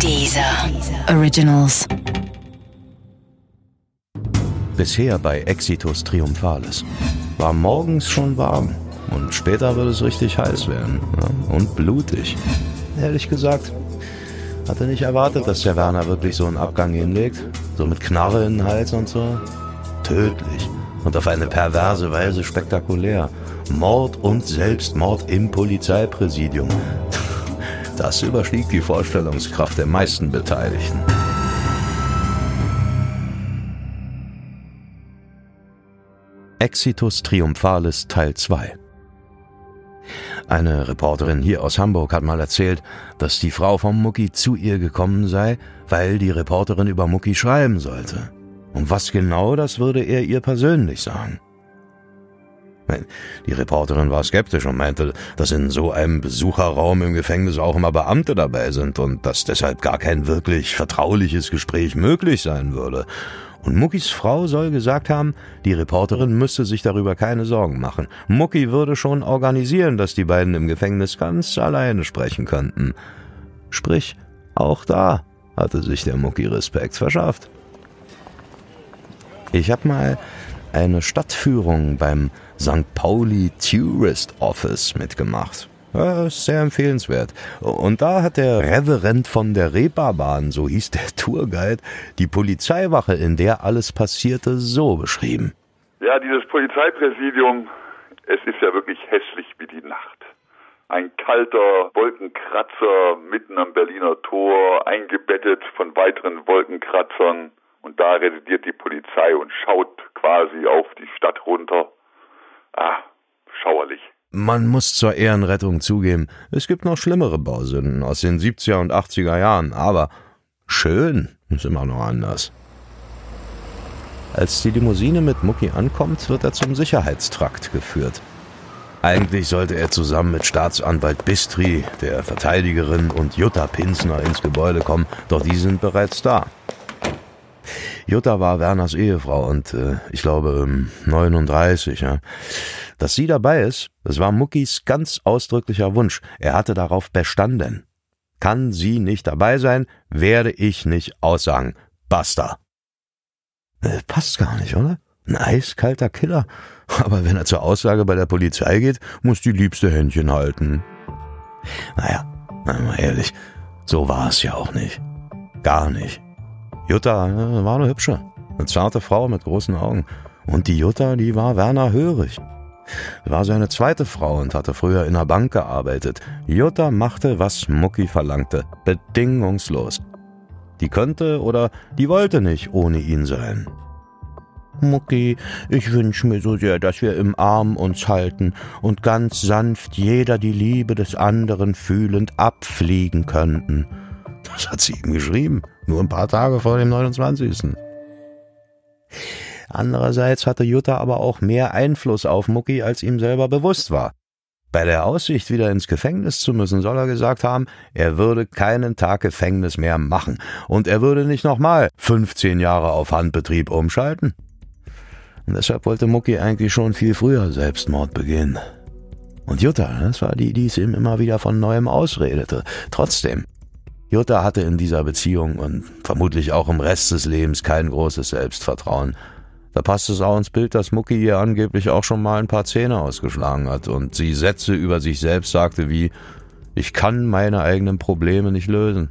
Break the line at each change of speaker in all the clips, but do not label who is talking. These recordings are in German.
Dieser Originals.
Bisher bei Exitus Triumphalis. War morgens schon warm und später wird es richtig heiß werden. Ja, und blutig. Ehrlich gesagt, hatte nicht erwartet, dass der Werner wirklich so einen Abgang hinlegt. So mit Knarre in den Hals und so. Tödlich. Und auf eine perverse Weise spektakulär. Mord und Selbstmord im Polizeipräsidium. Das überstieg die Vorstellungskraft der meisten Beteiligten. Exitus Triumphalis Teil 2 Eine Reporterin hier aus Hamburg hat mal erzählt, dass die Frau vom Mucki zu ihr gekommen sei, weil die Reporterin über Mucki schreiben sollte. Und was genau, das würde er ihr persönlich sagen. Die Reporterin war skeptisch und meinte, dass in so einem Besucherraum im Gefängnis auch immer Beamte dabei sind und dass deshalb gar kein wirklich vertrauliches Gespräch möglich sein würde. Und Muckis Frau soll gesagt haben, die Reporterin müsste sich darüber keine Sorgen machen. Mucki würde schon organisieren, dass die beiden im Gefängnis ganz alleine sprechen könnten. Sprich, auch da hatte sich der Mucki Respekt verschafft. Ich hab mal eine Stadtführung beim St. Pauli Tourist Office mitgemacht. Ja, sehr empfehlenswert. Und da hat der Reverend von der Reeperbahn, so hieß der Tourguide, die Polizeiwache, in der alles passierte, so beschrieben.
Ja, dieses Polizeipräsidium, es ist ja wirklich hässlich wie die Nacht. Ein kalter Wolkenkratzer mitten am Berliner Tor, eingebettet von weiteren Wolkenkratzern. Und da residiert die Polizei und schaut quasi auf die Stadt runter. Ah, schauerlich.
Man muss zur Ehrenrettung zugeben, es gibt noch schlimmere Bausünden aus den 70er und 80er Jahren, aber schön ist immer noch anders. Als die Limousine mit Mucki ankommt, wird er zum Sicherheitstrakt geführt. Eigentlich sollte er zusammen mit Staatsanwalt Bistri, der Verteidigerin und Jutta Pinsner ins Gebäude kommen, doch die sind bereits da. Jutta war Werners Ehefrau und äh, ich glaube 39. Ja. Dass sie dabei ist, das war Muckis ganz ausdrücklicher Wunsch. Er hatte darauf bestanden. Kann sie nicht dabei sein, werde ich nicht aussagen. Basta. Äh, passt gar nicht, oder? Ein eiskalter Killer. Aber wenn er zur Aussage bei der Polizei geht, muss die liebste Händchen halten. Naja, mal ehrlich, so war es ja auch nicht. Gar nicht. Jutta äh, war eine hübsche, eine zarte Frau mit großen Augen. Und die Jutta, die war Werner Hörig. War seine zweite Frau und hatte früher in der Bank gearbeitet. Jutta machte, was Mucki verlangte, bedingungslos. Die könnte oder die wollte nicht ohne ihn sein. Mucki, ich wünsch mir so sehr, dass wir im Arm uns halten und ganz sanft jeder die Liebe des anderen fühlend abfliegen könnten. Das hat sie ihm geschrieben, nur ein paar Tage vor dem 29. Andererseits hatte Jutta aber auch mehr Einfluss auf Mucki, als ihm selber bewusst war. Bei der Aussicht, wieder ins Gefängnis zu müssen, soll er gesagt haben, er würde keinen Tag Gefängnis mehr machen und er würde nicht nochmal 15 Jahre auf Handbetrieb umschalten. Und deshalb wollte Mucki eigentlich schon viel früher Selbstmord begehen. Und Jutta, das war die, die es ihm immer wieder von neuem ausredete. Trotzdem, Jutta hatte in dieser Beziehung und vermutlich auch im Rest des Lebens kein großes Selbstvertrauen. Da passt es auch ins Bild, dass Mucki ihr angeblich auch schon mal ein paar Zähne ausgeschlagen hat und sie Sätze über sich selbst sagte wie Ich kann meine eigenen Probleme nicht lösen.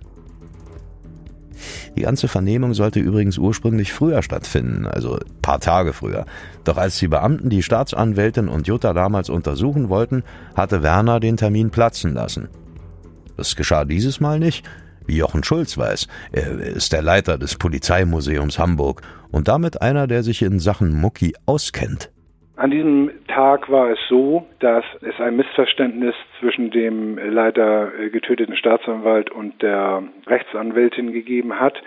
Die ganze Vernehmung sollte übrigens ursprünglich früher stattfinden, also ein paar Tage früher. Doch als die Beamten die Staatsanwältin und Jutta damals untersuchen wollten, hatte Werner den Termin platzen lassen. Das geschah dieses Mal nicht, wie Jochen Schulz weiß, er ist der Leiter des Polizeimuseums Hamburg und damit einer, der sich in Sachen Mucki auskennt.
An diesem Tag war es so, dass es ein Missverständnis zwischen dem leider getöteten Staatsanwalt und der Rechtsanwältin gegeben hat.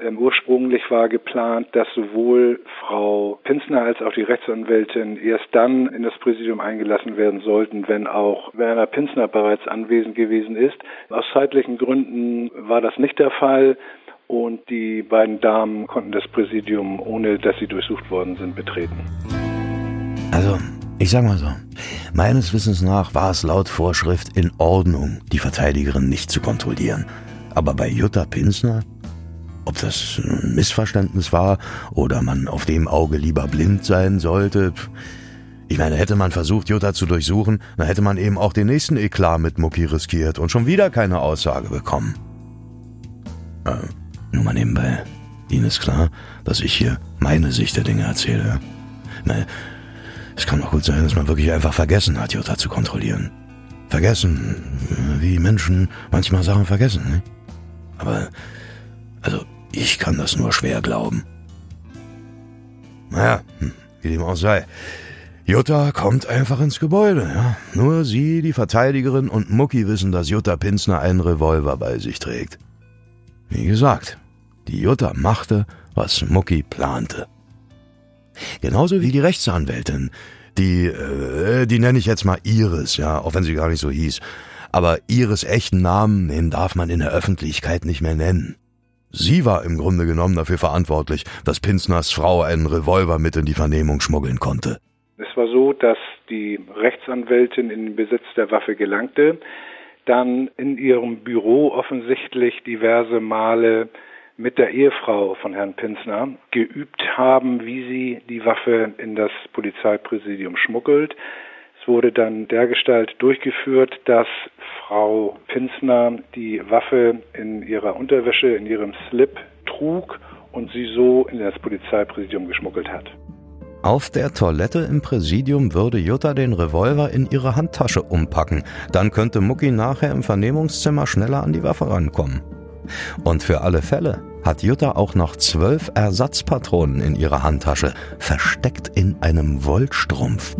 Ähm, ursprünglich war geplant, dass sowohl Frau Pinsner als auch die Rechtsanwältin erst dann in das Präsidium eingelassen werden sollten, wenn auch Werner Pinsner bereits anwesend gewesen ist. Aus zeitlichen Gründen war das nicht der Fall und die beiden Damen konnten das Präsidium, ohne dass sie durchsucht worden sind, betreten.
Also, ich sag mal so, meines Wissens nach war es laut Vorschrift in Ordnung, die Verteidigerin nicht zu kontrollieren. Aber bei Jutta Pinsner? Ob das ein Missverständnis war oder man auf dem Auge lieber blind sein sollte? Ich meine, hätte man versucht, Jutta zu durchsuchen, dann hätte man eben auch den nächsten Eklat mit Mucki riskiert und schon wieder keine Aussage bekommen. Äh, nur mal nebenbei. Ihnen ist klar, dass ich hier meine Sicht der Dinge erzähle. Na, es kann auch gut sein, dass man wirklich einfach vergessen hat, Jutta zu kontrollieren. Vergessen, wie Menschen manchmal Sachen vergessen. Ne? Aber, ich kann das nur schwer glauben. Naja, hm, wie dem auch sei. Jutta kommt einfach ins Gebäude, ja. Nur sie, die Verteidigerin und Mucki wissen, dass Jutta Pinsner einen Revolver bei sich trägt. Wie gesagt, die Jutta machte, was Mucki plante. Genauso wie die Rechtsanwältin. Die, äh, die nenne ich jetzt mal Iris, ja, auch wenn sie gar nicht so hieß. Aber Iris echten Namen, den darf man in der Öffentlichkeit nicht mehr nennen. Sie war im Grunde genommen dafür verantwortlich, dass Pinsners Frau einen Revolver mit in die Vernehmung schmuggeln konnte.
Es war so, dass die Rechtsanwältin in den Besitz der Waffe gelangte, dann in ihrem Büro offensichtlich diverse Male mit der Ehefrau von Herrn Pinsner geübt haben, wie sie die Waffe in das Polizeipräsidium schmuggelt. Es wurde dann dergestalt durchgeführt, dass Frau Pinsner die Waffe in ihrer Unterwäsche, in ihrem Slip trug und sie so in das Polizeipräsidium geschmuggelt hat.
Auf der Toilette im Präsidium würde Jutta den Revolver in ihre Handtasche umpacken. Dann könnte Mucki nachher im Vernehmungszimmer schneller an die Waffe rankommen. Und für alle Fälle hat Jutta auch noch zwölf Ersatzpatronen in ihrer Handtasche, versteckt in einem Wollstrumpf.